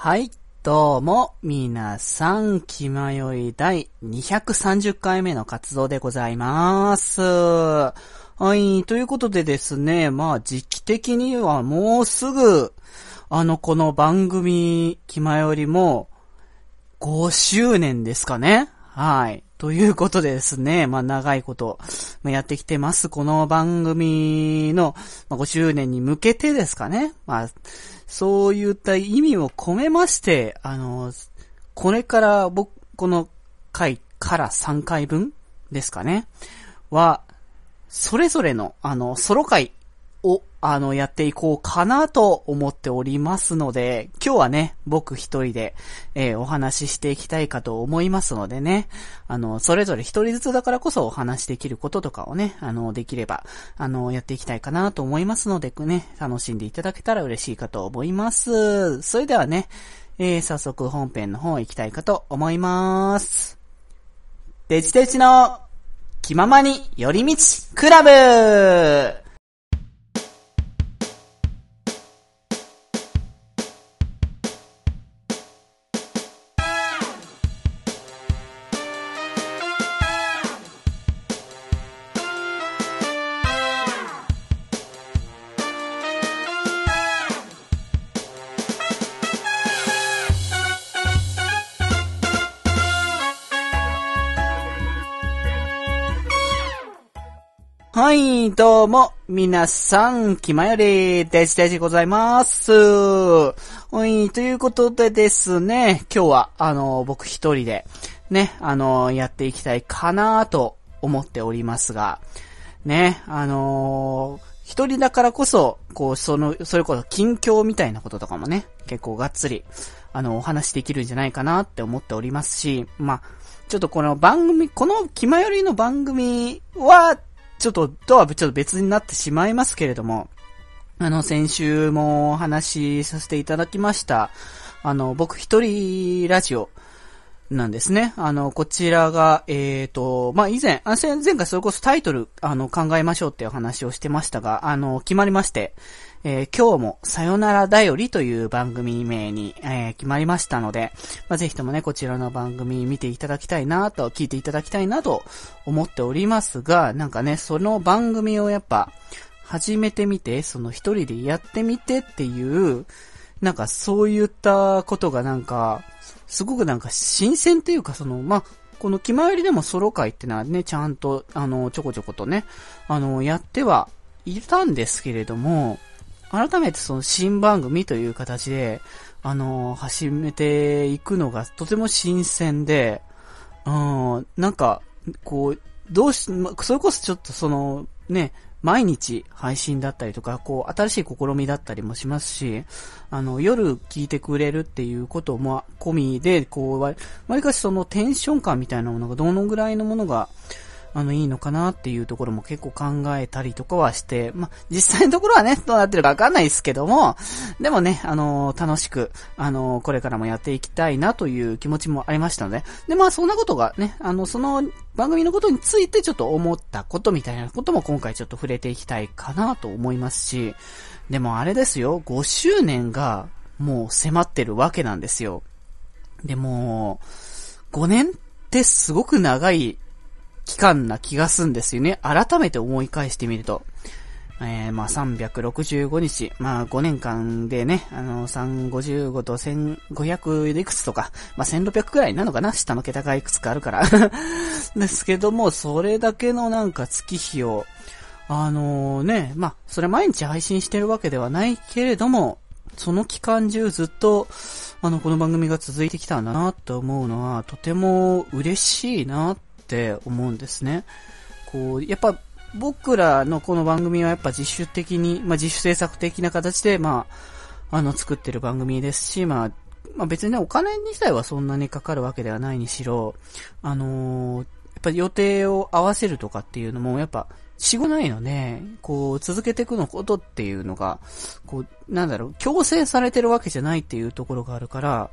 はい、どうも、皆さん、気まよい第230回目の活動でございます。はい、ということでですね、まあ、時期的にはもうすぐ、あの、この番組、気まよりも、5周年ですかねはい。ということでですね、まあ長いことやってきてます。この番組のま5周年に向けてですかね。まあ、そういった意味を込めまして、あの、これから僕、この回から3回分ですかね。は、それぞれの、あの、ソロ回を、あの、やっていこうかなと思っておりますので、今日はね、僕一人で、えーお話ししていきたいかと思いますのでね、あの、それぞれ一人ずつだからこそお話しできることとかをね、あの、できれば、あの、やっていきたいかなと思いますので、ね、楽しんでいただけたら嬉しいかと思います。それではね、えー早速本編の方行きたいかと思います。デジデジの気ままに寄り道クラブはい、どうも、皆さん、気まより、デジデジございます。はい、ということでですね、今日は、あの、僕一人で、ね、あの、やっていきたいかなと思っておりますが、ね、あの一人だからこそ、こう、その、それこそ近況みたいなこととかもね、結構がっつり、あの、お話できるんじゃないかなって思っておりますし、まあ、ちょっとこの番組、この気まよりの番組は、ちょっと、とはちょっと別になってしまいますけれども、あの、先週もお話しさせていただきました、あの、僕一人ラジオなんですね。あの、こちらが、えっ、と、まあ、以前、前前回それこそタイトル、あの、考えましょうっていう話をしてましたが、あの、決まりまして、えー今日もさよならだよりという番組名に、えー決まりましたので、まあ、ぜひともね、こちらの番組見ていただきたいなと、聞いていただきたいなと思っておりますが、なんかね、その番組をやっぱ、始めてみて、その一人でやってみてっていう、なんかそういったことがなんか、すごくなんか新鮮っていうかその、まあ、この気まよりでもソロ会ってのはね、ちゃんと、あの、ちょこちょことね、あの、やってはいたんですけれども、改めてその新番組という形で、あの、始めていくのがとても新鮮で、うん、なんか、こう、どうし、まそれこそちょっとその、ね、毎日配信だったりとか、こう、新しい試みだったりもしますし、あの、夜聞いてくれるっていうことも込みで、こう、わわりかしそのテンション感みたいなものがどのぐらいのものが、あの、いいのかなっていうところも結構考えたりとかはして、ま、実際のところはね、どうなってるかわかんないですけども、でもね、あの楽しく、あのこれからもやっていきたいなという気持ちもありましたので、で、まあ、そんなことがね、あの、その番組のことについてちょっと思ったことみたいなことも今回ちょっと触れていきたいかなと思いますし、でもあれですよ、5周年がもう迫ってるわけなんですよ。でも、5年ってすごく長い期間な気がすんですよね。改めて思い返してみると。えー、まあ、365日、まあ、5年間でね、あの、355と1500いくつとか、まあ、1600くらいなのかな下の桁がいくつかあるから。ですけども、それだけのなんか月日を、あのね、まあ、それ毎日配信してるわけではないけれども、その期間中ずっと、あの、この番組が続いてきたんだなと思うのは、とても嬉しいなっって思うんですね。こう、やっぱ、僕らのこの番組はやっぱ自主的に、まあ、自主制作的な形で、まあ、あの、作ってる番組ですし、まあ、まあ別にね、お金自体はそんなにかかるわけではないにしろ、あのーやっぱ予定を合わせるとかっていうのも、やっぱ、しごないので、こう、続けていくのことっていうのが、こう、なんだろう、強制されてるわけじゃないっていうところがあるから、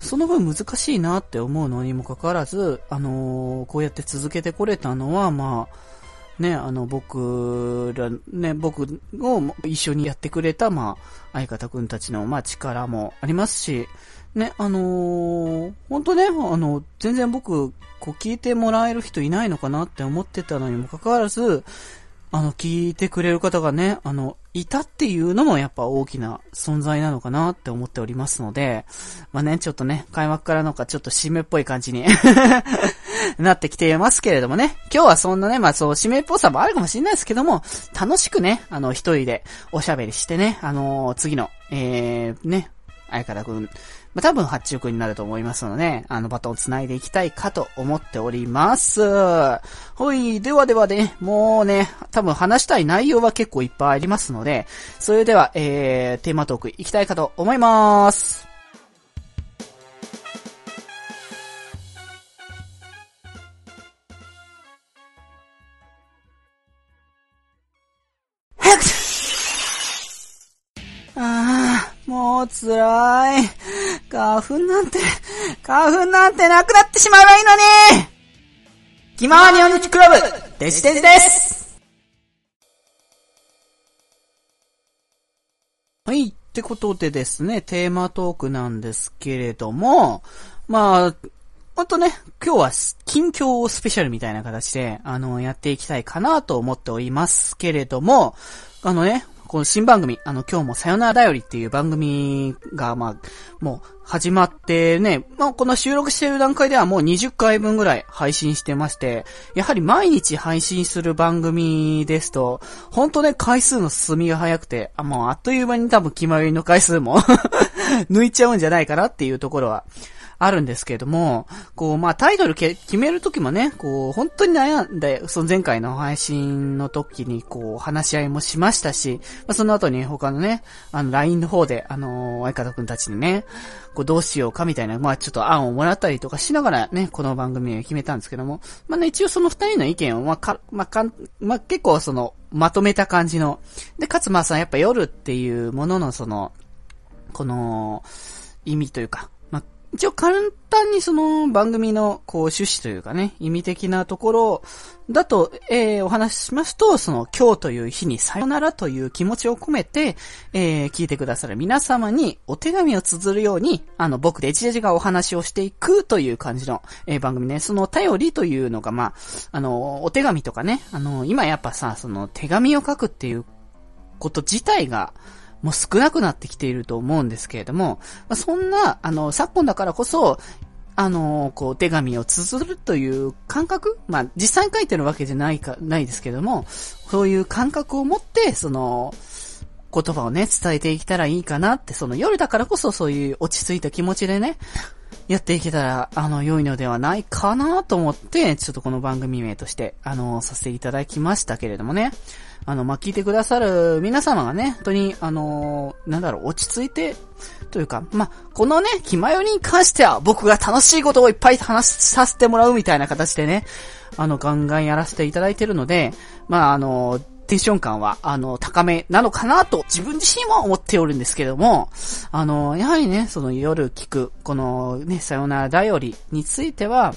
その分難しいなって思うのにもかかわらず、あのーこうやって続けてこれたのは、まあ、ね、あの、僕ら、ね、僕を一緒にやってくれた、まあ、相方くんたちの、まあ、力もありますし、ね、あのー、本当ね、あの、全然僕、こう聞いてもらえる人いないのかなって思ってたのにもかかわらず、あの、聞いてくれる方がね、あの、いたっていうのもやっぱ大きな存在なのかなって思っておりますので、まあね、ちょっとね、開幕からなんかちょっと締めっぽい感じに なってきていますけれどもね、今日はそんなね、まあそう、締めっぽさもあるかもしれないですけども、楽しくね、あの、一人でおしゃべりしてね、あのー、次の、えー、ね、相方くん、まあ、多分発注になると思いますので、あのバトンを繋いでいきたいかと思っております。ほい、ではではね、もうね、多分話したい内容は結構いっぱいありますので、それでは、えー、テーマトークいきたいかと思います。もう辛い。花粉なんて、花粉なんてなくなってしまえばいいのに。気まわにおぬちクラブ、デジデジです。はい、ってことでですね、テーマトークなんですけれども、まあ、ほんとね、今日は近況スペシャルみたいな形で、あの、やっていきたいかなと思っておりますけれども、あのね、この新番組、あの、今日もさよならだよりっていう番組が、まあ、もう始まってね、まあ、この収録している段階ではもう20回分ぐらい配信してまして、やはり毎日配信する番組ですと、ほんとね、回数の進みが早くて、あ、もうあっという間に多分決まりの回数も 抜いちゃうんじゃないかなっていうところはあるんですけれども、こう、まあ、タイトル決めるときもね、こう、本当に悩んで、その前回の配信の時に、こう、話し合いもしましたし、まあ、その後に他のね、あの、LINE の方で、あのー、相方くんたちにね、こう、どうしようかみたいな、まあ、ちょっと案をもらったりとかしながらね、この番組を決めたんですけども、まあね、一応その二人の意見を、まあ、か、まあ、かん、まあ、結構その、まとめた感じの、で、かつまあさ、やっぱ夜っていうもののその、この、意味というか、一応簡単にその番組のこう趣旨というかね、意味的なところだと、えー、お話ししますと、その今日という日にさよならという気持ちを込めて、えー、聞いてくださる皆様にお手紙を綴るように、あの、僕で一時がお話をしていくという感じの、えー、番組ね。その頼りというのが、まあ、あの、お手紙とかね、あの、今やっぱさ、その手紙を書くっていうこと自体が、もう少なくなってきていると思うんですけれども、まあ、そんな、あの、昨今だからこそ、あの、こう、手紙を綴るという感覚まあ、実際に書いてるわけじゃないか、ないですけども、そういう感覚を持って、その、言葉をね、伝えていけたらいいかなって、その夜だからこそそういう落ち着いた気持ちでね、やっていけたら、あの、良いのではないかなと思って、ちょっとこの番組名として、あの、させていただきましたけれどもね。あの、まあ、聞いてくださる皆様がね、本当に、あのー、なんだろう、落ち着いて、というか、まあ、このね、気まよりに関しては、僕が楽しいことをいっぱい話させてもらうみたいな形でね、あの、ガンガンやらせていただいてるので、まあ、あのー、テンション感は、あの、高めなのかなと、自分自身は思っておるんですけども、あの、やはりね、その夜聞く、このね、さよならだよりについては、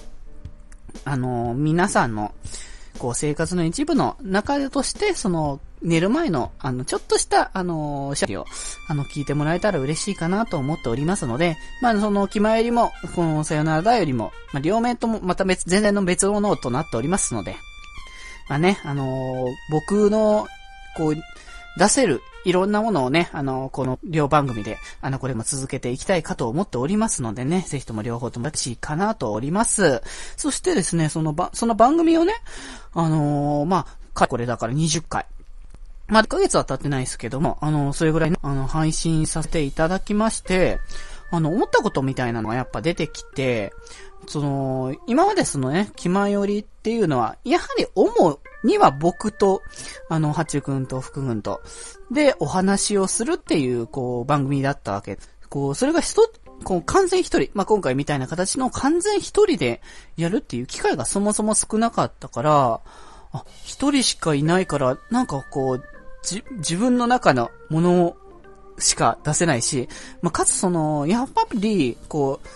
あの、皆さんの、こう、生活の一部の中でとして、その、寝る前の、あの、ちょっとした、あの、シャリを、あの、聞いてもらえたら嬉しいかなと思っておりますので、まあ、その、気前よりも、この、さよならだよりも、まあ、両面とも、また別、全然の別物となっておりますので、まあね、あのー、僕の、こう、出せるいろんなものをね、あの、この両番組で、あの、これも続けていきたいかと思っておりますのでね、ぜひとも両方ともしいかなとおります。そしてですね、そのば、その番組をね、あのー、まあ、これだから20回。まあ、1ヶ月は経ってないですけども、あの、それぐらい、ね、あの、配信させていただきまして、あの、思ったことみたいなのがやっぱ出てきて、その、今までそのね、気まよりっていうのは、やはり主には僕と、あの、八中くんと福君と、で、お話をするっていう、こう、番組だったわけ。こう、それが一こう、完全一人、まあ、今回みたいな形の完全一人でやるっていう機会がそもそも少なかったから、あ、一人しかいないから、なんかこう、じ、自分の中のものしか出せないし、まあ、かつその、やっぱり、こう、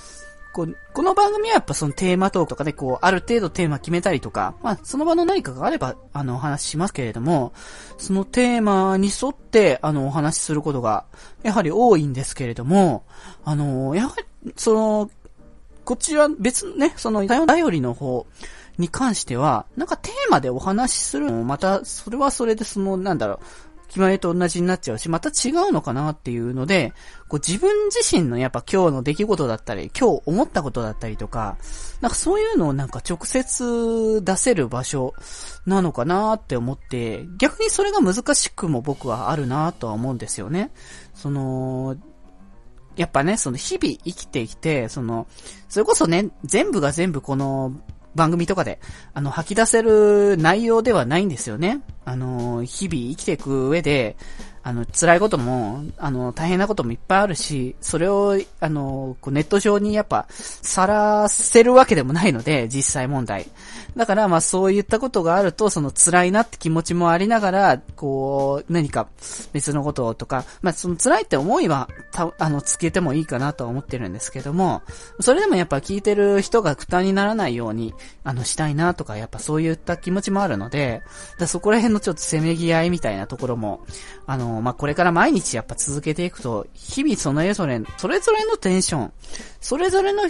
こう、この番組はやっぱそのテーマトークとかで、こう、ある程度テーマ決めたりとか、まあ、その場の何かがあれば、あの、お話ししますけれども、そのテーマに沿って、あの、お話しすることが、やはり多いんですけれども、あの、やはり、その、こちら別ね、その、頼りの方に関しては、なんかテーマでお話しするのも、また、それはそれでその、なんだろう、決まりと同じになっちゃうし、また違うのかなっていうので、こう自分自身のやっぱ今日の出来事だったり、今日思ったことだったりとか、なんかそういうのをなんか直接出せる場所なのかなって思って、逆にそれが難しくも僕はあるなとは思うんですよね。その、やっぱね、その日々生きてきて、その、それこそね、全部が全部この番組とかで、あの、吐き出せる内容ではないんですよね。あの、日々生きていく上で、あの、辛いことも、あの、大変なこともいっぱいあるし、それを、あの、こうネット上にやっぱ、さらせるわけでもないので、実際問題。だから、まあそういったことがあると、その辛いなって気持ちもありながら、こう、何か別のこととか、まあその辛いって思いは、た、あの、つけてもいいかなとは思ってるんですけども、それでもやっぱ聞いてる人が負担にならないように、あの、したいなとか、やっぱそういった気持ちもあるので、だそこら辺のちょっとせめぎ合いみたいなところも、あの、まあこれから毎日やっぱ続けていくと、日々それぞれ、それぞれのテンション、それぞれの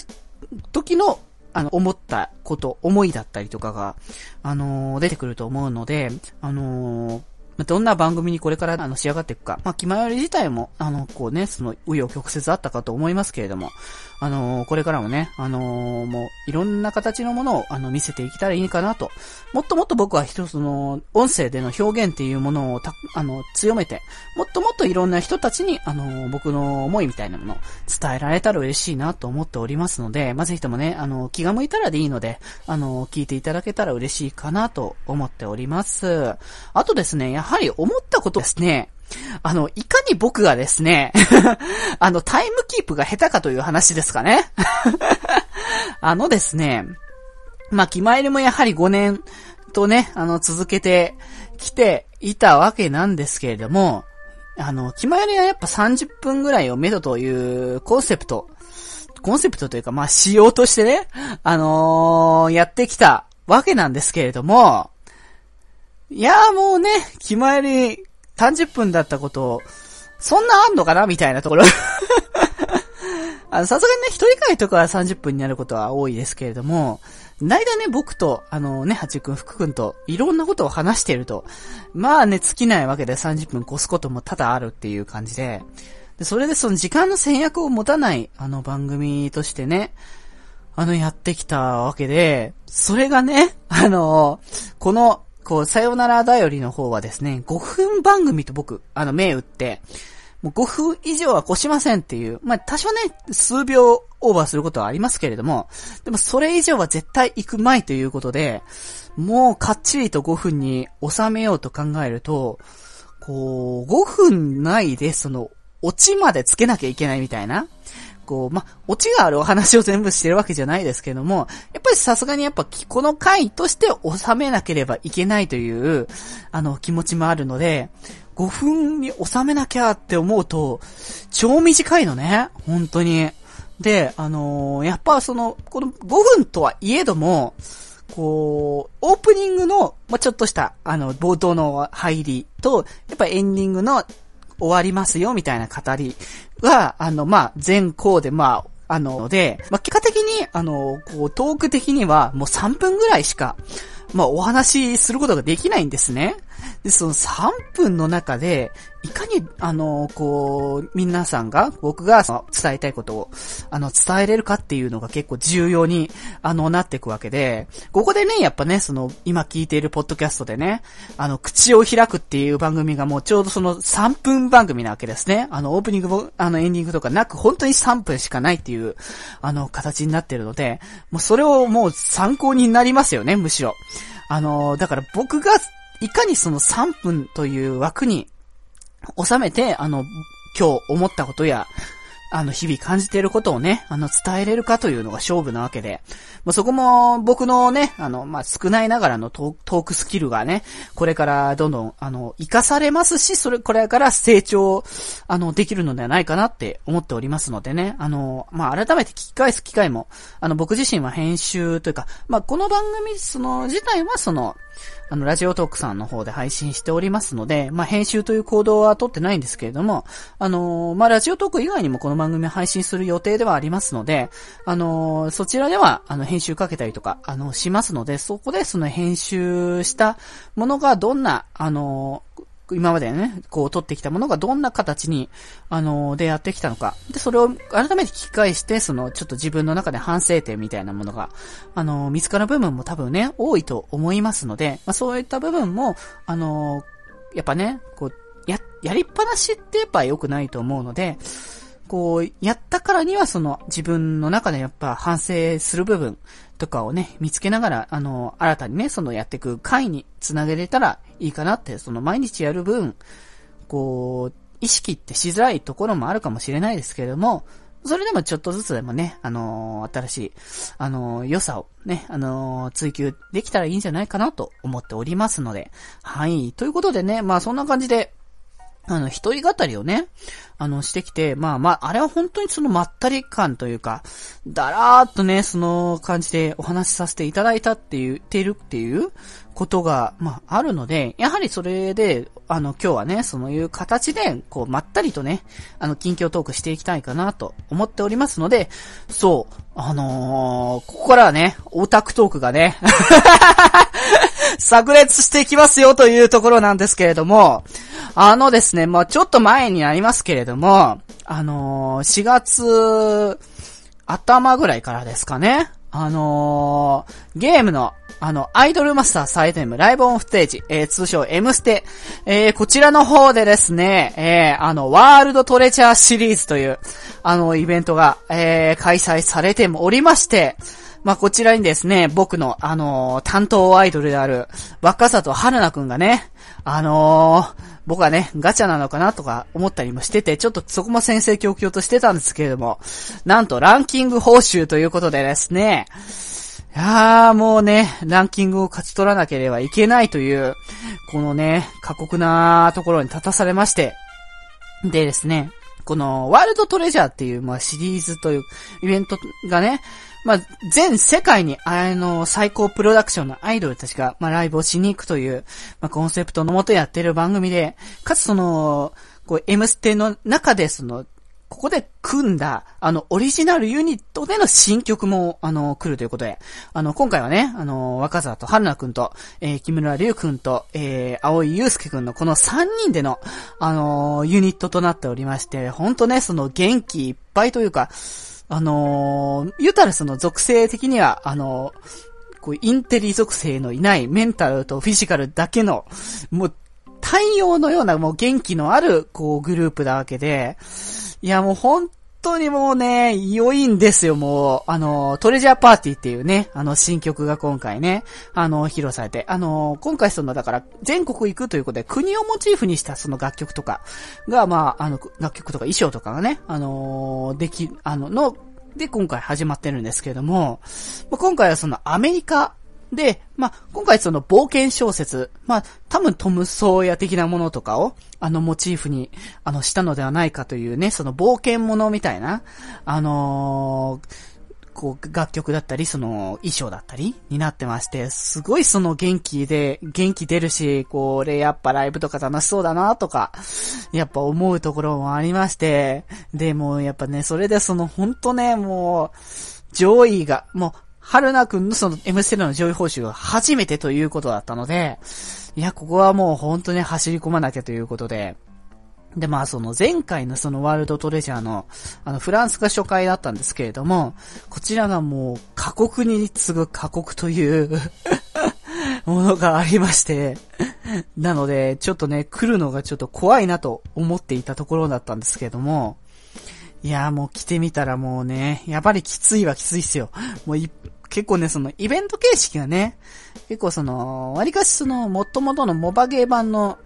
時のあの、思ったこと、思いだったりとかが、あのー、出てくると思うので、あのーどんな番組にこれからあの仕上がっていくか。まあ、気まより自体も、あの、こうね、その、紆余曲折あったかと思いますけれども、あのー、これからもね、あのー、もう、いろんな形のものを、あの、見せていけたらいいかなと。もっともっと僕は一つの、音声での表現っていうものをた、あの、強めて、もっともっといろんな人たちに、あの、僕の思いみたいなものを伝えられたら嬉しいなと思っておりますので、まあ、ぜひともね、あの、気が向いたらでいいので、あの、聞いていただけたら嬉しいかなと思っております。あとですね、やはり思ったことですね、あの、いかに僕がですね あの、タイムキープが下手かという話ですかね。あのですね、まあ、気前でもやはり5年とね、あの、続けてきていたわけなんですけれども、あの、気前ではやっぱ30分ぐらいをめどというコンセプト、コンセプトというか、まあ、仕様としてね、あのー、やってきたわけなんですけれども、いやーもうね、気前り30分だったことを、そんなあんのかな？みたいなところ。あの、さすがにね、一人会とかは30分になることは多いですけれども、大体ね、僕と、あのね、八くん、福くんと、いろんなことを話してると、まあね、尽きないわけで30分越すことも多々あるっていう感じで、で、それでその時間の制約を持たない、あの番組としてね、あの、やってきたわけで、それがね、あの、このこう、さよならだよりの方はですね、5分番組と僕、あの、目打って、もう5分以上は越しませんっていう、まあ、多少ね、数秒オーバーすることはありますけれども、でもそれ以上は絶対行くまいということで、もうかっちりと5分に収めようと考えると、こう、5分ないで、その、オチまでつけなきゃいけないみたいな。こう、ま、オチがあるお話を全部してるわけじゃないですけども、やっぱりさすがにやっぱこの回として収めなければいけないという、あの、気持ちもあるので、5分に収めなきゃって思うと、超短いのね、本当に。で、あのー、やっぱその、この5分とはいえども、こう、オープニングの、まちょっとした、あの、冒頭の入りと、やっぱエンディングの終わりますよ、みたいな語りは、あの、まあ、全校で、まあ、あの、で、まあ、結果的に、あの、こう、トーク的には、もう3分ぐらいしか、まあ、お話しすることができないんですね。で、その3分の中で、いかに、あの、こう、皆さんが、僕が伝えたいことを、あの、伝えれるかっていうのが結構重要に、あの、なっていくわけで、ここでね、やっぱね、その、今聞いているポッドキャストでね、あの、口を開くっていう番組がもうちょうどその3分番組なわけですね。あの、オープニングも、あの、エンディングとかなく、本当に3分しかないっていう、あの、形になってるので、もうそれをもう参考になりますよね、むしろ。あの、だから僕が、いかにその3分という枠に収めて、あの、今日思ったことや、あの、日々感じていることをね、あの、伝えれるかというのが勝負なわけで、まあ、そこも僕のね、あの、まあ、少ないながらのトークスキルがね、これからどんどん、あの、活かされますし、それ、これから成長、あの、できるのではないかなって思っておりますのでね、あの、まあ、改めて聞き返す機会も、あの、僕自身は編集というか、まあ、この番組、その、自体はその、あの、ラジオトークさんの方で配信しておりますので、まあ、編集という行動は取ってないんですけれども、あのー、まあ、ラジオトーク以外にもこの番組を配信する予定ではありますので、あのー、そちらでは、あの、編集かけたりとか、あの、しますので、そこでその編集したものがどんな、あのー今までね、こう取ってきたものがどんな形に、あのでやってきたのか。で、それを改めて聞き返して、その、ちょっと自分の中で反省点みたいなものが、あの見つかる部分も多分ね、多いと思いますので、まあ、そういった部分も、あのやっぱね、こう、や、やりっぱなしってやっぱ良くないと思うので、こう、やったからにはその自分の中でやっぱ反省する部分とかをね、見つけながら、あの、新たにね、そのやっていく回につなげれたらいいかなって、その毎日やる分、こう、意識ってしづらいところもあるかもしれないですけれども、それでもちょっとずつでもね、あのー、新しい、あのー、良さをね、あのー、追求できたらいいんじゃないかなと思っておりますので、はい。ということでね、まあそんな感じで、あの、一人語りをね、あの、してきて、まあまあ、あれは本当にそのまったり感というか、だらーっとね、その感じでお話しさせていただいたって言ってるっていうことが、まあ、あるので、やはりそれで、あの、今日はね、そういう形で、こう、まったりとね、あの、近況トークしていきたいかなと思っておりますので、そう、あのー、ここからはね、オタクトークがね、炸裂していきますよというところなんですけれども、あのですね、まあちょっと前になりますけれども、あのー、4月、頭ぐらいからですかね。あのー、ゲームの、あの、アイドルマスターサイド M ライブオンステージ、えー、通称 M ステ、えー、こちらの方でですね、えー、あの、ワールドトレジャーシリーズという、あの、イベントが、えー、開催されておりまして、まあ、こちらにですね、僕の、あのー、担当アイドルである、若里春菜くんがね、あのー、僕はね、ガチャなのかなとか思ったりもしてて、ちょっとそこも先生教教としてたんですけれども、なんとランキング報酬ということでですね、いやーもうね、ランキングを勝ち取らなければいけないという、このね、過酷なところに立たされまして、でですね、このワールドトレジャーっていう、まあ、シリーズというイベントがね、まあ、全世界に、あの、最高プロダクションのアイドルたちが、まあ、ライブをしに行くという、まあ、コンセプトのもとやってる番組で、かつその、こう、M ステの中でその、ここで組んだ、あの、オリジナルユニットでの新曲も、あの、来るということで、あの、今回はね、あの、若沢と春菜くんと、えー、木村隆くんと、えー、青井祐介くんのこの3人での、あの、ユニットとなっておりまして、ほんとね、その元気いっぱいというか、あのー、言うたらその属性的には、あのー、こう、インテリ属性のいないメンタルとフィジカルだけの、もう、太陽のようなもう元気のある、こう、グループなわけで、いやもう本当にもうね、良いんですよ、もう。あの、トレジャーパーティーっていうね、あの、新曲が今回ね、あの、披露されて、あの、今回その、だから、全国行くということで、国をモチーフにしたその楽曲とかが、まあ、あの、楽曲とか衣装とかがね、あの、でき、あの、の、で、今回始まってるんですけれども、今回はそのアメリカで、まあ、今回その冒険小説、まあ、多分トム・ソーヤ的なものとかを、あの、モチーフに、あの、したのではないかというね、その冒険ものみたいな、あのー、こう、楽曲だったり、その、衣装だったりになってまして、すごいその元気で、元気出るし、これやっぱライブとか楽しそうだなとか、やっぱ思うところもありまして、で、もやっぱね、それでその、ほんとね、もう、上位が、もう、春菜くんのその M ステの上位報酬が初めてということだったので、いや、ここはもう本当に走り込まなきゃということで、で、まあその前回のそのワールドトレジャーの、あのフランスが初回だったんですけれども、こちらがもう過酷に次ぐ過酷という ものがありましてなので、ちょっとね、来るのがちょっと怖いなと思っていたところだったんですけれども、いやもう来てみたらもうね、やっぱりきついはきついっすよ。もう結構ね、そのイベント形式がね、結構その、割かしその、もともとのモバゲー版の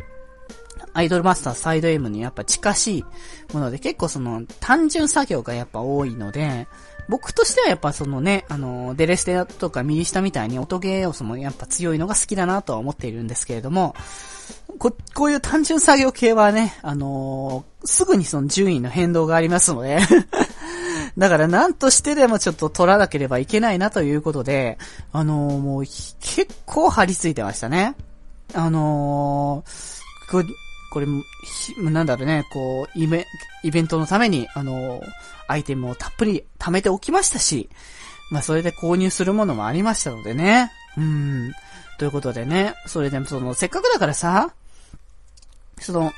アイドルマスターサイド M にやっぱ近しいもので、結構その単純作業がやっぱ多いので、僕としてはやっぱそのね、あの、デレステとか右下みたいに音ゲー要素もやっぱ強いのが好きだなとは思っているんですけれども、こ、こういう単純作業系はね、あのー、すぐにその順位の変動がありますのでだから何としてでもちょっと取らなければいけないなということで、あのー、もう結構張り付いてましたね。あのー、これ、これ、なんだろうね、こう、イベ、イベントのために、あのアイテムをたっぷり貯めておきましたし、まあ、それで購入するものもありましたのでね。うん。ということでね、それでもその、せっかくだからさ、その、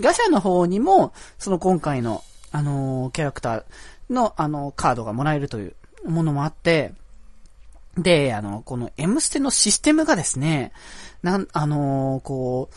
ガシャの方にも、その今回の、あのー、キャラクターの、あの、カードがもらえるというものもあって、で、あの、この M ステのシステムがですね、なん、あの、こう、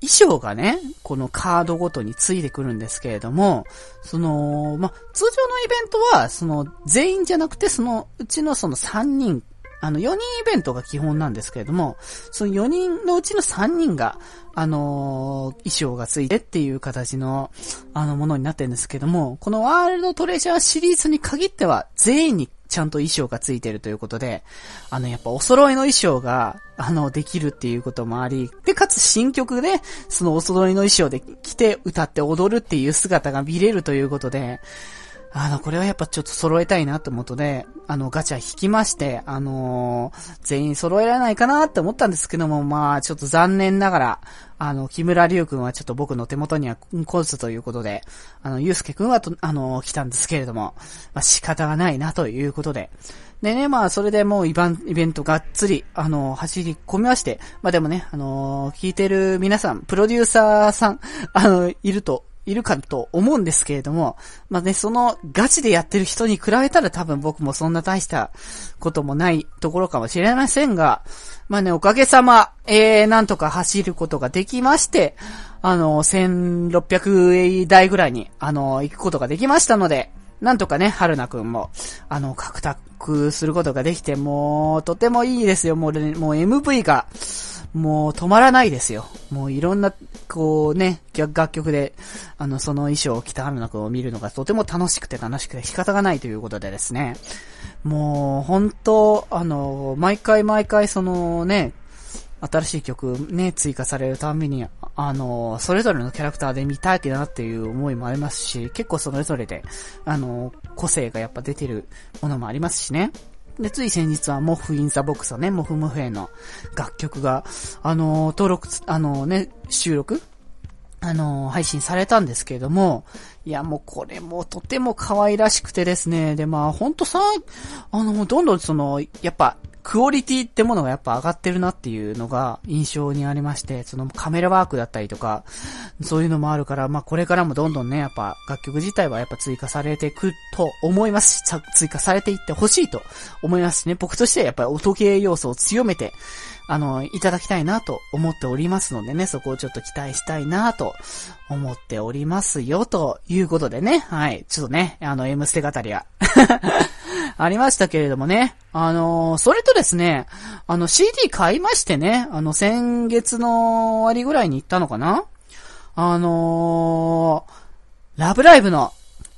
衣装がね、このカードごとについてくるんですけれども、その、ま、通常のイベントは、その、全員じゃなくて、その、うちのその3人、あの、4人イベントが基本なんですけれども、その4人のうちの3人が、あのー、衣装がついてっていう形の、あの、ものになってるんですけども、このワールドトレジャーシリーズに限っては、全員にちゃんと衣装がついてるということで、あの、やっぱお揃いの衣装が、あの、できるっていうこともあり、で、かつ新曲で、そのお揃いの衣装で着て歌って踊るっていう姿が見れるということで、あの、これはやっぱちょっと揃えたいなってことで、あの、ガチャ引きまして、あのー、全員揃えられないかなって思ったんですけども、まあ、ちょっと残念ながら、あの、木村隆くんはちょっと僕の手元には来ずということで、あの、ゆうすけくんはと、あの、来たんですけれども、まあ仕方がないなということで。でね、まあ、それでもうイバン、イベントがっつり、あの、走り込みまして、まあでもね、あの聞いてる皆さん、プロデューサーさん、あの、いるといるかと思うんですけれども、まあね、そのガチでやってる人に比べたら多分僕もそんな大したこともないところかもしれませんが、まあね、おかげさま、えー、なんとか走ることができまして、あの、1600台ぐらいに、あの、行くことができましたので、なんとかね、春菜くんも、あの、獲得することができて、もう、とてもいいですよ。もう、もう MV が、もう止まらないですよ。もういろんな、こうね、楽曲で、あの、その衣装を着た春菜くんを見るのがとても楽しくて楽しくて仕方がないということでですね。もう、本当あの、毎回毎回そのね、新しい曲ね、追加されるたびに、あの、それぞれのキャラクターで見たいなっていう思いもありますし、結構それぞれで、あの、個性がやっぱ出てるものもありますしね。で、つい先日はモフインザボックスのね、モフモフへの楽曲が、あの登録、あのね、収録あの配信されたんですけれども、いや、もうこれもとても可愛らしくてですね、で、まあ、ほんとさ、あの、どんどんその、やっぱ、クオリティってものがやっぱ上がってるなっていうのが印象にありまして、そのカメラワークだったりとか、そういうのもあるから、まあこれからもどんどんね、やっぱ楽曲自体はやっぱ追加されていくと思いますし、追加されていってほしいと思いますしね、僕としてはやっぱり音系要素を強めて、あの、いただきたいなと思っておりますのでね、そこをちょっと期待したいなと思っておりますよ、ということでね、はい、ちょっとね、あの、M ステ語りは。ありましたけれどもね。あの、それとですね、あの CD 買いましてね、あの先月の終わりぐらいに行ったのかなあのー、ラブライブの、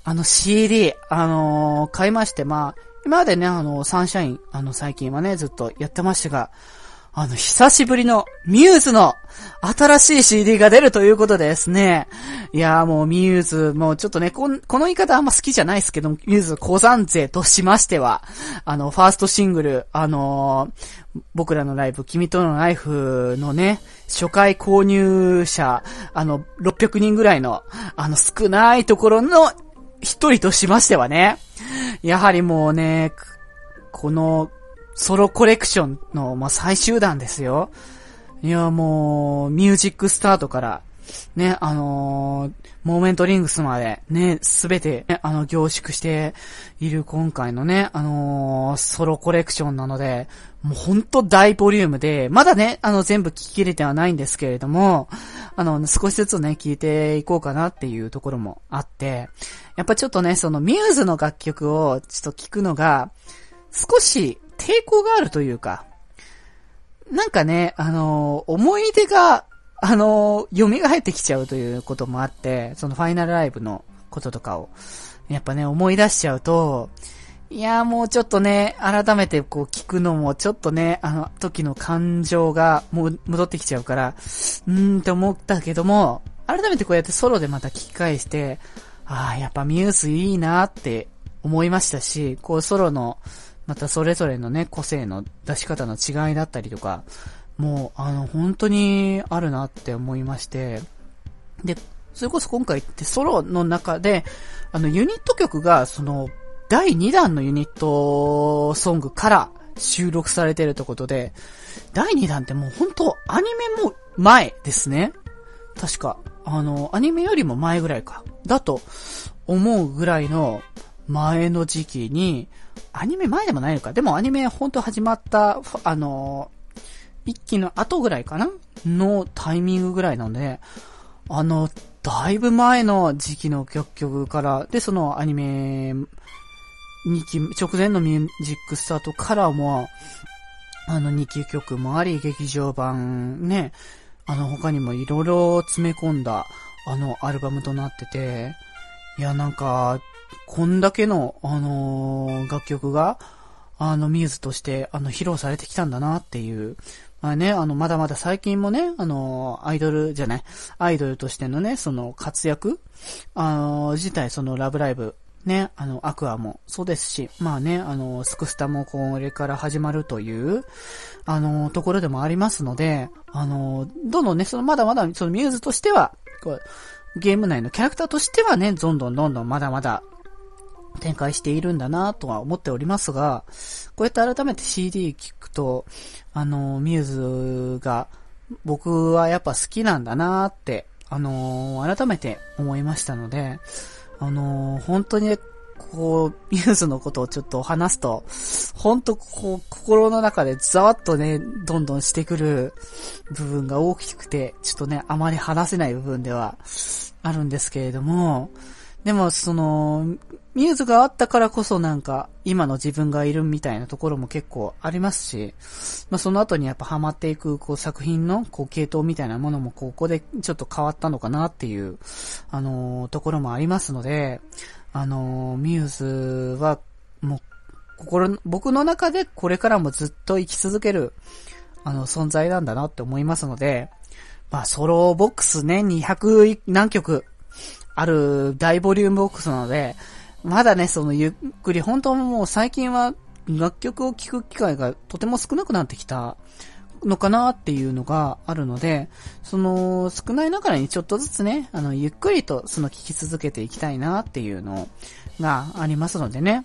あの CD、あのー、買いまして、まあ、今までね、あの、サンシャイン、あの、最近はね、ずっとやってましたが、あの、久しぶりのミューズの新しい CD が出るということでですね。いやーもうミューズ、もうちょっとね、ここの言い方あんま好きじゃないですけど、ミューズ小山勢としましては、あの、ファーストシングル、あのー、僕らのライブ、君とのライフのね、初回購入者、あの、600人ぐらいの、あの、少ないところの一人としましてはね、やはりもうね、このソロコレクションの、まあ、最終弾ですよ。いや、もう、ミュージックスタートから、ね、あのー、モーメントリングスまで、ね、すべて、ね、あの、凝縮している今回のね、あのー、ソロコレクションなので、もうほんと大ボリュームで、まだね、あの、全部聞き切れてはないんですけれども、あの、少しずつね、聞いていこうかなっていうところもあって、やっぱちょっとね、そのミューズの楽曲をちょっと聞くのが、少し抵抗があるというか、なんかね、あの、思い出があのー、蘇ってきちゃうということもあって、そのファイナルライブのこととかを、やっぱね、思い出しちゃうと、いやもうちょっとね、改めてこう聞くのもちょっとね、あの時の感情がもう戻ってきちゃうから、うーんって思ったけども、改めてこうやってソロでまた聞き返して、ああ、やっぱミューズいいなって思いましたし、こうソロの、またそれぞれのね、個性の出し方の違いだったりとか、もう、あの、本当にあるなって思いまして、で、それこそ今回ってソロの中で、あの、ユニット曲が、その、第2弾のユニットソングから収録されてるってことで、第2弾ってもう本当アニメも前ですね。確か。あの、アニメよりも前ぐらいか。だと思うぐらいの前の時期に、アニメ前でもないのか。でもアニメ本当始まった、あの、一期の後ぐらいかな？のタイミングぐらいなので、あの、だいぶ前の時期の曲曲から、で、そのアニメ、2期、直前のミュージックスタートからも、あの2期曲もあり、劇場版ね、あの他にも色々詰め込んだ、あのアルバムとなってて、いや、なんか、こんだけの、あのー、楽曲が、あの、ミューズとして、あの、披露されてきたんだなっていう、まあね、あの、まだまだ最近もね、あの、アイドルじゃない、アイドルとしてのね、その活躍、あの、自体そのラブライブ、ね、あの、アクアもそうですし、まあね、あの、スクスタもこれから始まるという、あの、ところでもありますので、あの、どんどんね、そのまだまだ、そのミューズとしては、こう、ゲーム内のキャラクターとしてはね、どんどんどんどんまだまだ展開しているんだなとは思っておりますが、こうやって改めて CD 聞くと、あの、ミューズが僕はやっぱ好きなんだなって、あの、改めて思いましたので、あの、本当にこう、ミューズのことをちょっと話すと、ほんとこう、心の中でざわっとね、どんどんしてくる部分が大きくて、ちょっとね、あまり話せない部分ではあるんですけれども、でも、その、ミューズがあったからこそなんか、今の自分がいるみたいなところも結構ありますし、まあ、その後にやっぱハマっていく、こう、作品の、こう、系統みたいなものも、ここでちょっと変わったのかなっていう、あのー、ところもありますので、あのー、ミューズは、もう、心、僕の中でこれからもずっと生き続ける、あの、存在なんだなって思いますので、まあ、ソロボックスね、200何曲ある大ボリュームボックスなので、まだね、そのゆっくり、本当もう最近は楽曲を聴く機会がとても少なくなってきたのかなっていうのがあるので、その少ないながらにちょっとずつね、あの、ゆっくりとその聴き続けていきたいなっていうのがありますのでね。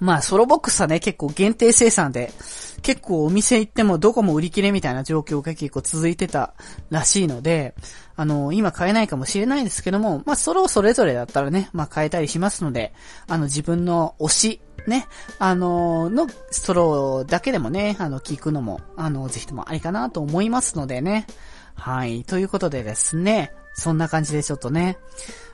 まあ、ソロボックスはね、結構限定生産で、結構お店行ってもどこも売り切れみたいな状況が結構続いてたらしいので、あの、今買えないかもしれないんですけども、まあ、ソロそれぞれだったらね、まあ、買えたりしますので、あの、自分の推し、ね、あの、の、ソロだけでもね、あの、聞くのも、あの、ぜひともありかなと思いますのでね。はい。ということでですね、そんな感じでちょっとね、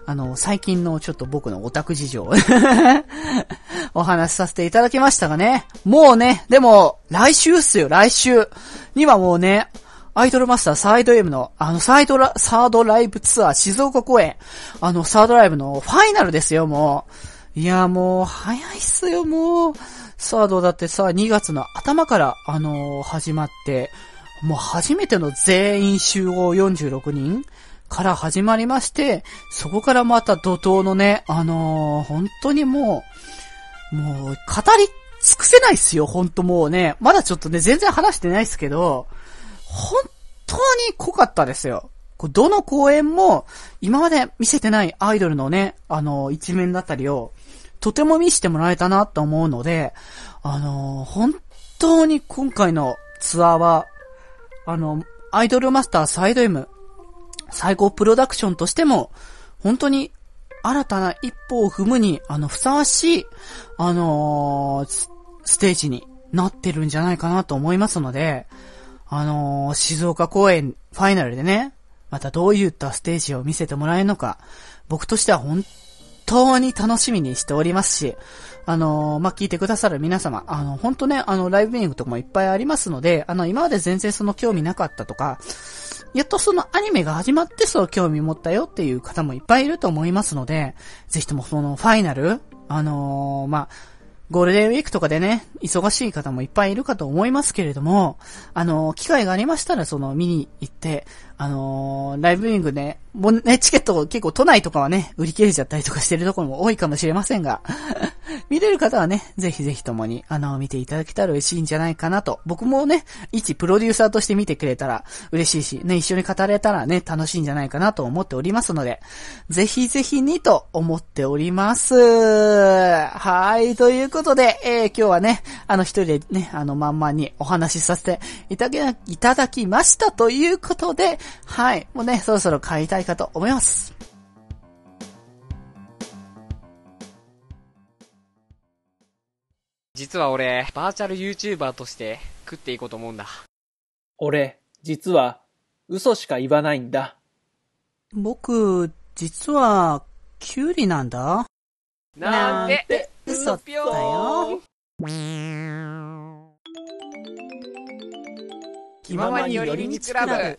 あの、最近のちょっと僕のオタク事情 お話しさせていただきましたがね。もうね、でも、来週っすよ、来週にはもうね、アイドルマスターサイド M の、あの、サイドラ、サードライブツアー静岡公演、あの、サードライブのファイナルですよ、もう。いや、もう、早いっすよ、もう。サードだってさ、2月の頭から、あのー、始まって、もう初めての全員集合46人から始まりまして、そこからまた怒涛のね、あのー、本当にもう、もう、語り尽くせないっすよ、本当もうね。まだちょっとね、全然話してないっすけど、本当に濃かったですよ。どの公演も、今まで見せてないアイドルのね、あの、一面だったりを、とても見せてもらえたなと思うので、あの、本当に今回のツアーは、あの、アイドルマスターサイド M、最高プロダクションとしても、本当に新たな一歩を踏むに、あの、ふさわしい、あのー、ステージになってるんじゃないかなと思いますので、あのー、静岡公演ファイナルでね、またどういったステージを見せてもらえるのか、僕としては本当に楽しみにしておりますし、あの、まあ、聞いてくださる皆様、あの、本当ね、あの、ライブビューイングとかもいっぱいありますので、あの、今まで全然その興味なかったとか、やっとそのアニメが始まってそう興味持ったよっていう方もいっぱいいると思いますので、ぜひともそのファイナル、あのー、まあ、ゴールデンウィークとかでね、忙しい方もいっぱいいるかと思いますけれども、あの、機会がありましたら、その、見に行って、あのー、ライブウィングね、もうね、チケット結構都内とかはね、売り切れちゃったりとかしてるところも多いかもしれませんが、見れる方はね、ぜひぜひともに、あの、見ていただけたら嬉しいんじゃないかなと。僕もね、一プロデューサーとして見てくれたら嬉しいし、ね、一緒に語れたらね、楽しいんじゃないかなと思っておりますので、ぜひぜひにと思っております。はい、ということで、えー、今日はね、あの一人でね、あの、まんまにお話しさせていただき、いただきましたということで、はい、もうね、そろそろ帰りたいかと思います。実は俺、バーチャル YouTuber として食っていこうと思うんだ。俺、実は、嘘しか言わないんだ。僕、実は、キュウリなんだ。なんて、嘘だよ。気ままに寄り道クラブ。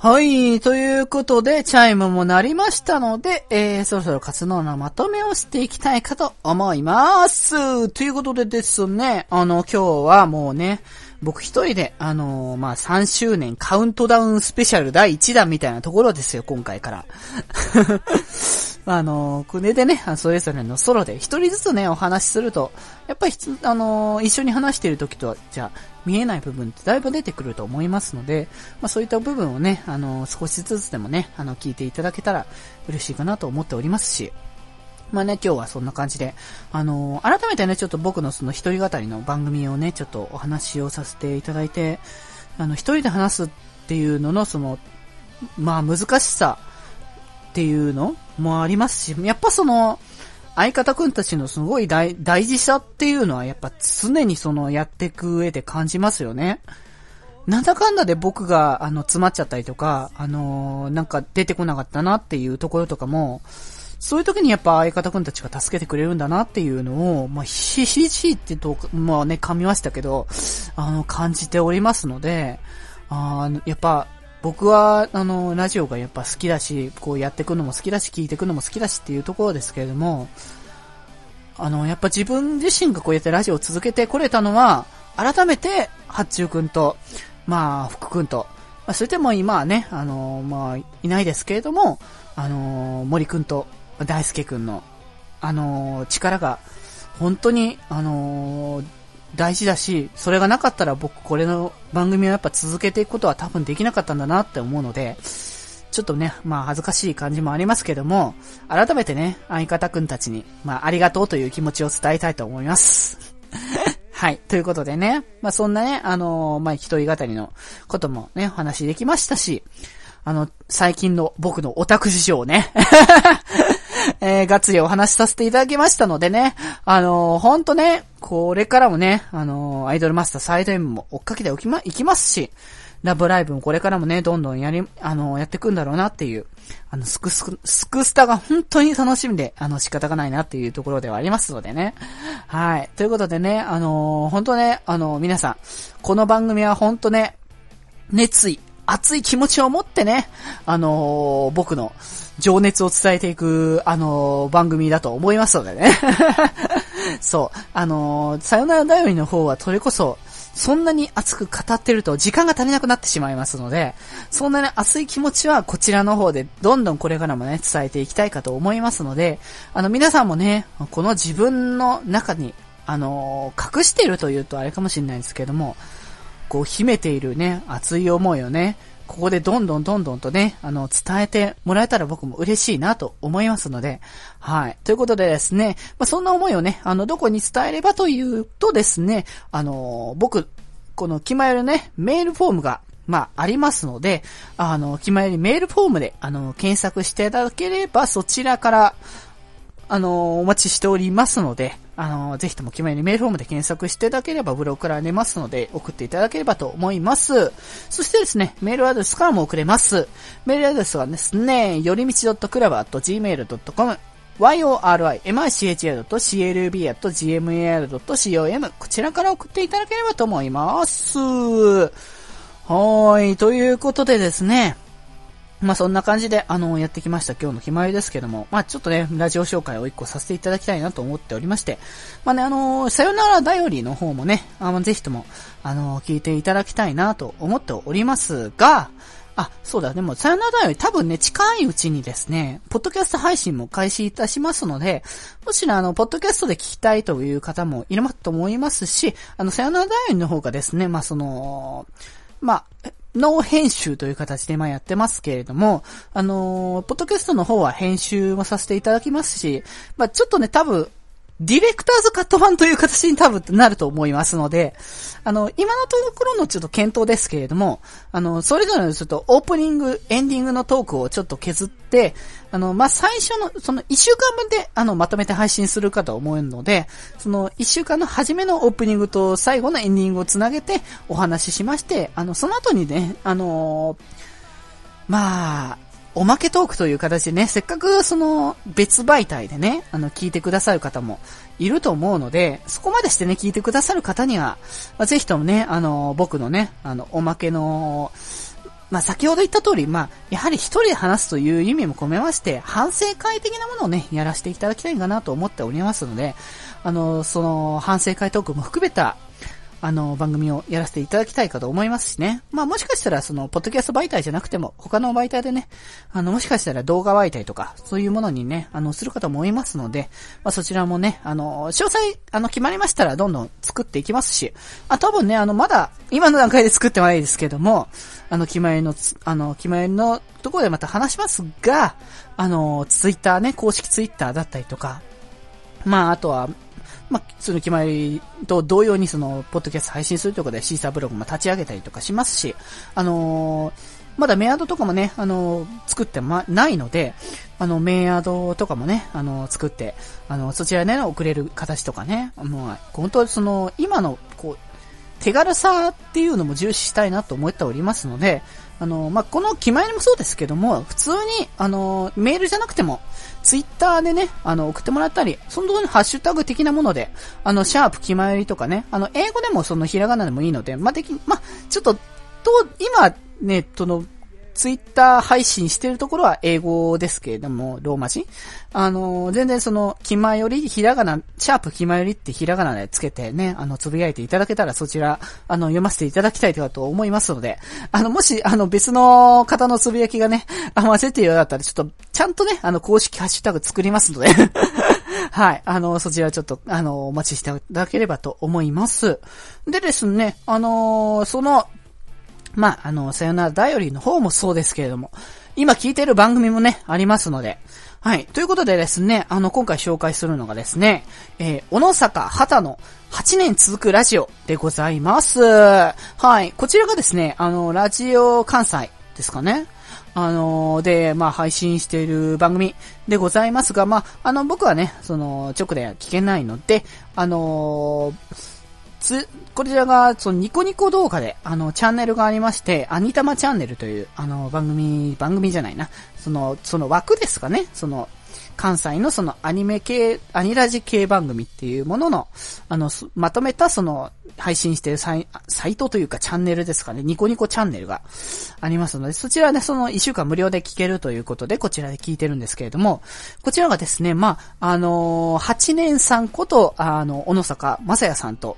はい。ということで、チャイムも鳴りましたので、えー、そろそろ活動のまとめをしていきたいかと思います。ということでですね、あの、今日はもうね、僕一人で、あのー、まあ、3周年カウントダウンスペシャル第1弾みたいなところですよ、今回から。まああの、これでね、それぞれのソロで一人ずつね、お話しすると、やっぱり、あの、一緒に話している時とは、じゃ、見えない部分ってだいぶ出てくると思いますので、まあそういった部分をね、あの、少しずつでもね、あの、聞いていただけたら嬉しいかなと思っておりますし、まあね、今日はそんな感じで、あの改めてね、ちょっと僕のその一人語りの番組をね、ちょっとお話をさせていただいて、あの、一人で話すっていうのの、その、まあ難しさっていうのもありますし、やっぱその、相方くんたちのすごい大事さっていうのはやっぱ常にそのやっていく上で感じますよね。なんだかんだで僕があの詰まっちゃったりとか、あのー、なんか出てこなかったなっていうところとかも、そういう時にやっぱ相方くんたちが助けてくれるんだなっていうのを、まあ、ひしひしってと、まあね、噛みましたけど、あの、感じておりますので、あのやっぱ、僕は、あの、ラジオがやっぱ好きだし、こうやっていくのも好きだし、聞いていくのも好きだしっていうところですけれども、あの、やっぱ自分自身がこうやってラジオを続けてこれたのは、改めて、八中くんと、まあ、福くんと、まあ、それでも今はね、あの、まあ、いないですけれども、あの、森くんと大輔くんの、あの、力が、本当に、あの大事だし、それがなかったら僕これの番組をやっぱ続けていくことは多分できなかったんだなって思うので、ちょっとね、まあ恥ずかしい感じもありますけども、改めてね、相方くんたちに、まあありがとうという気持ちを伝えたいと思います。はい。ということでね、まあそんなね、あのー、まあ一人語りのこともね、お話できましたし、あの、最近の僕のオタク事情をね えー、がっつりお話しさせていただきましたのでね、あのー、ほんとね、これからもね、あのー、アイドルマスターサイド M も追っかけておきま、いきますし、ラブライブもこれからもね、どんどんやり、あの、やってくんだろうなっていう、あの、スクスク、スクスタが本当に楽しみで、あの、仕方がないなっていうところではありますのでね。はい。ということでね、あのー、本当ね、あの、皆さん、この番組は本当ね、熱意、熱い気持ちを持ってね、あのー、僕の情熱を伝えていく、あのー、番組だと思いますのでね。そう。あのー、さよならだよりの方はそれこそ、そんなに熱く語ってると時間が足りなくなってしまいますので、そんなね、熱い気持ちはこちらの方でどんどんこれからもね、伝えていきたいかと思いますので、あの皆さんもね、この自分の中に、あの隠しているというとあれかもしれないですけども、こう秘めているね、熱い思いをね、ここでどんどんどんどんとね、あの、伝えてもらえたら僕も嬉しいなと思いますので、はい。ということでですね、まあ、そんな思いをね、あの、どこに伝えればというとですね、あの、僕、この決まるね、メールフォームがまあ、ありますので、あの、気前にメールフォームで、あの、検索していただければ、そちらから、あの、お待ちしておりますので、あの、ぜひとも決めにメールフォームで検索していただければブログから出ますので、送っていただければと思います。そしてですね、メールアドレスからも送れます。メールアドレスはですね、よりみち .club.gmail.com yorimichi.club.gmail.com こちらから送っていただければと思います。はい。ということでですね、まあそんな感じで、あの、やってきました。今日の決まりですけども、まあちょっとね、ラジオ紹介を一個させていただきたいなと思っておりまして、まあね、あの、さよならだよりの方もね、あの、ぜひとも、あの、聞いていただきたいなと思っておりますが、あ、そうだ、でも、さよならだより多分ね、近いうちにですね、ポッドキャスト配信も開始いたしますので、もしね、あの、ポッドキャストで聞きたいという方もいると思いますし、あの、さよならだよりの方がですね、まあその、まあ、の編集という形で今やってますけれども、あのー、ポッドキャストの方は編集もさせていただきますし、まあ、ちょっとね、多分、ディレクターズカット版という形に多分なると思いますので、あの、今のところのちょっと検討ですけれども、あの、それぞれのちょっとオープニング、エンディングのトークをちょっと削って、あの、まあ、最初の、その一週間分で、あの、まとめて配信するかと思うので、その一週間の初めのオープニングと最後のエンディングをつなげてお話ししまして、あの、その後にね、あのまあ、おまけトークという形でね、せっかくその別媒体でね、あの聞いてくださる方もいると思うので、そこまでしてね、聞いてくださる方には、まあ、ぜひともね、あの、僕のね、あの、おまけの、まあ、先ほど言った通り、まあ、やはり一人で話すという意味も込めまして、反省会的なものをね、やらせていただきたいかなと思っておりますので、あの、その、反省会トークも含めた、あの、番組をやらせていただきたいかと思いますしね。まあもしかしたら、その、ポッドキャスト媒体じゃなくても、他の媒体でね、あの、もしかしたら動画媒体とか、そういうものにね、あの、するかと思いますので、まあそちらもね、あの、詳細、あの、決まりましたら、どんどん作っていきますし、あ、多分ね、あの、まだ、今の段階で作ってはないですけども、あの、決まりの、あの、決まりのところでまた話しますが、あの、ツイッターね、公式ツイッターだったりとか、まあ、あとは、まあ、その決まりと同様にその、ポッドキャスト配信するということでシーサーブログも立ち上げたりとかしますし、あのー、まだメアドとかもね、あのー、作ってま、ないので、あの、メアドとかもね、あのー、作って、あの、そちらね、送れる形とかね、もう、本当その、今の、こう、手軽さっていうのも重視したいなと思っておりますので、あの、まあ、この気まりもそうですけども、普通に、あの、メールじゃなくても、ツイッターでね、あの、送ってもらったり、そのところにハッシュタグ的なもので、あの、シャープ決まりとかね、あの、英語でもそのひらがなでもいいので、まあ、でき、まあ、ちょっと、と、今、ね、その、ツイッター配信してるところは英語ですけれども、ローマ字あの、全然その、気まより、ひらがな、シャープ気まよりってひらがなでつけてね、あの、つぶやいていただけたらそちら、あの、読ませていただきたいと思いますので、あの、もし、あの、別の方のつぶやきがね、あ、混ぜてるようだったら、ちょっと、ちゃんとね、あの、公式ハッシュタグ作りますので はい。あの、そちらちょっと、あの、お待ちしていただければと思います。でですね、あのその、まあ、あの、さよならダイオリーの方もそうですけれども、今聞いてる番組もね、ありますので、はい。ということでですね、あの、今回紹介するのがですね、えー、小野坂畑の8年続くラジオでございます。はい。こちらがですね、あの、ラジオ関西ですかね。あのー、で、まあ、配信している番組でございますが、まあ、あの、僕はね、その、直で聞けないので、あのーつ、こちらが、そのニコニコ動画で、あの、チャンネルがありまして、アニタマチャンネルという、あの、番組、番組じゃないな。その、その枠ですかね。その、関西のそのアニメ系、アニラジ系番組っていうものの、あの、まとめたその、配信してるサイサイトというかチャンネルですかね、ニコニコチャンネルがありますので、そちらでその1週間無料で聞けるということで、こちらで聞いてるんですけれども、こちらがですね、まあ、あのー、8年さんこと、あの、小野坂正也さんと、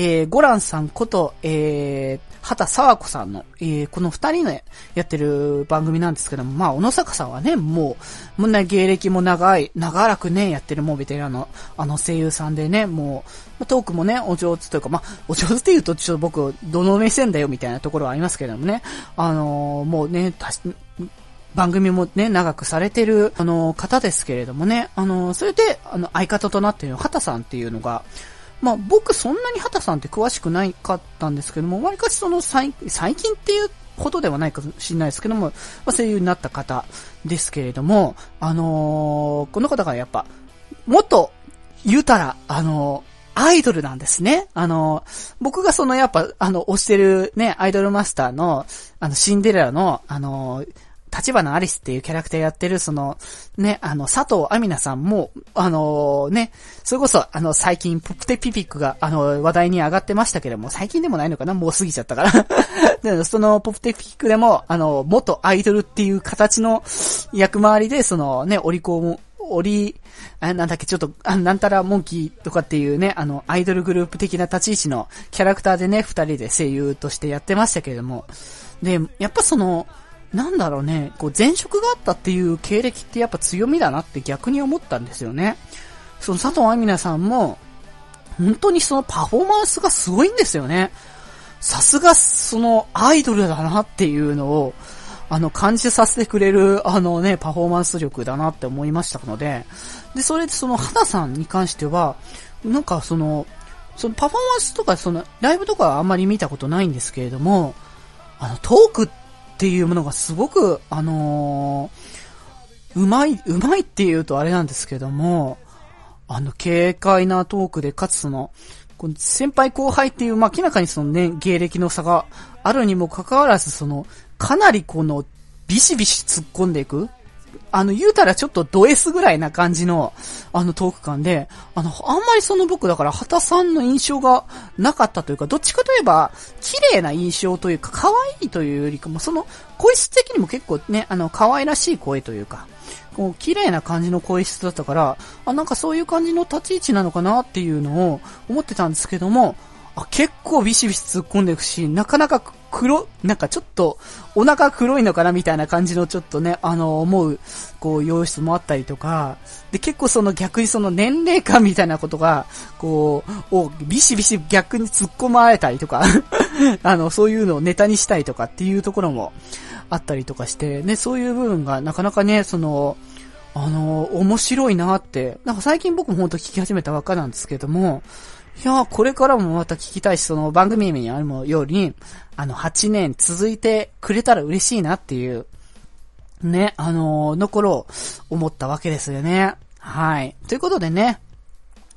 えー、ゴランさんこと、えー、畑沢子さんの、えー、この二人のやってる番組なんですけども、まあ、小野坂さんはね、もう、もうね、芸歴も長い、長らくね、やってるもうベテランの、あの声優さんでね、もう、トークもね、お上手というか、まあ、お上手って言うと、ちょっと僕、どの目線だよみたいなところはありますけどもね、あのー、もうね、番組もね、長くされてる、あの、方ですけれどもね、あの、それで、あの、相方となっている畑さんっていうのが、まあ僕そんなに畑さんって詳しくないかったんですけども、わりかしその最最近って言っほどではないかもしれないですけども、まあ、声優になった方ですけれども、あのーこの方がやっぱ、もっと言うたら、あのーアイドルなんですね。あの僕がそのやっぱ、あの、推してるね、アイドルマスターの、あの、シンデレラの、あの立花アリスっていうキャラクターやってる、その、ね、あの、佐藤アミナさんも、あのね、それこそ、あの、最近、ポプテピピックが、あの、話題に上がってましたけども、最近でもないのかな？もう過ぎちゃったから。でその、ポプテピピックでも、あの、元アイドルっていう形の役回りで、その、ね、オリコン、オリ、なんだっけ、ちょっと、なんたらモンキーとかっていうね、あの、アイドルグループ的な立ち位置のキャラクターでね、二人で声優としてやってましたけれども、で、やっぱその、なんだろうね、こう前職があったっていう経歴ってやっぱ強みだなって逆に思ったんですよね。その佐藤亜美奈さんも、本当にそのパフォーマンスがすごいんですよね。さすがそのアイドルだなっていうのを、あの、感じさせてくれる、あのね、パフォーマンス力だなって思いましたので、で、それでその、花さんに関しては、なんかその、そのパフォーマンスとか、その、ライブとかはあんまり見たことないんですけれども、あの、トークっっていうものがすごく、あのーうまい、うまいっていうとあれなんですけども、あの、軽快なトークで、かつその、この先輩後輩っていう、まあ、明らかにそのね、芸歴の差があるにもかかわらず、その、かなりこの、ビシビシ突っ込んでいく。あの、言うたらちょっとド S ぐらいな感じの、あのトーク感で、あの、あんまりその僕だから、畑さんの印象がなかったというか、どっちかといえば、綺麗な印象というか、可愛いというよりかも、その、声質的にも結構ね、あの、可愛らしい声というか、こう、綺麗な感じの声質だったから、あ、なんかそういう感じの立ち位置なのかなっていうのを思ってたんですけども、あ、結構ビシビシ突っ込んでいくし、なかなか黒、なんかちょっと、お腹黒いのかなみたいな感じのちょっとね、あの、思う、こう、様子もあったりとか、で、結構その逆にその年齢感みたいなことが、こう、をビシビシ逆に突っ込まれたりとか、あの、そういうのをネタにしたりとかっていうところもあったりとかして、ね、そういう部分がなかなかね、その、あの、面白いなって、なんか最近僕も本当聞き始めたばっかなんですけども、いや、これからもまた聞きたいし、その番組名にあるように、あの、8年続いてくれたら嬉しいなっていう、ね、あのーの頃思ったわけですよね。はい。ということでね、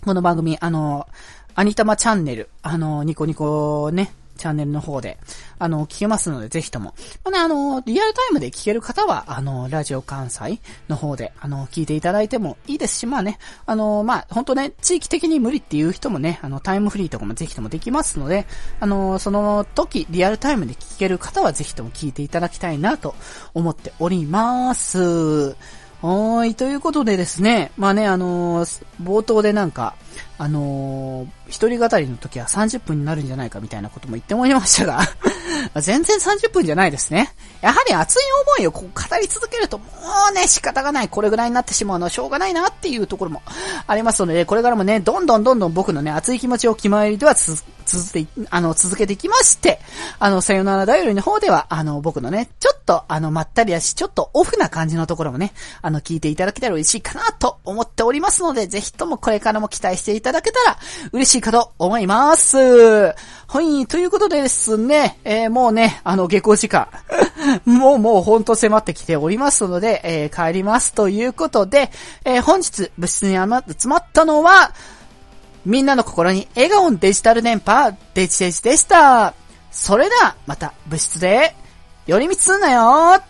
この番組、あのーアニタマチャンネル、あのーニコニコね、チャンネルの方で、あの、聞けますので、ぜひとも。まあね、あの、リアルタイムで聞ける方は、あの、ラジオ関西の方で、あの、聞いていただいてもいいですし、まあね、あの、まあ、本当ね、地域的に無理っていう人もね、あの、タイムフリーとかもぜひともできますので、あの、その時、リアルタイムで聞ける方は、ぜひとも聞いていただきたいなと思っております。はーい。ということでですね、まあね、あのー冒頭でなんか、あのー一人語りの時は30分になるんじゃないかみたいなことも言ってもらいましたが、全然30分じゃないですね。やはり熱い思いをこう語り続けると、もうね、仕方がない。これぐらいになってしまうのはしょうがないなっていうところもありますので、これからもね、どんどんどんどん僕のね、熱い気持ちを決まりではつ続けて、あの、続けていきまして、あの、さよならだよりの方では、あの、僕のね、ちょっと、あの、まったりやし、ちょっとオフな感じのところもね、あの、聞いていただけたら嬉しいかなと思っておりますので、ぜひともこれからも期待していただけたら嬉しいかと思います。はい、ということでですね、えーもうね、あの、下校時間、もうもうほんと迫ってきておりますので、えー帰りますということで、えー本日、部室に余って詰まったのは、みんなの心に笑顔のデジタル電波、デジデジでした。それでは、また部室で、寄り道すんなよ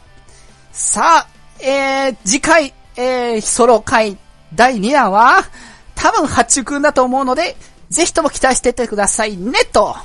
さあ、えー、次回、えー、ソロ回第2弾は、多分、八中くんだと思うので、ぜひとも期待しててくださいね、と。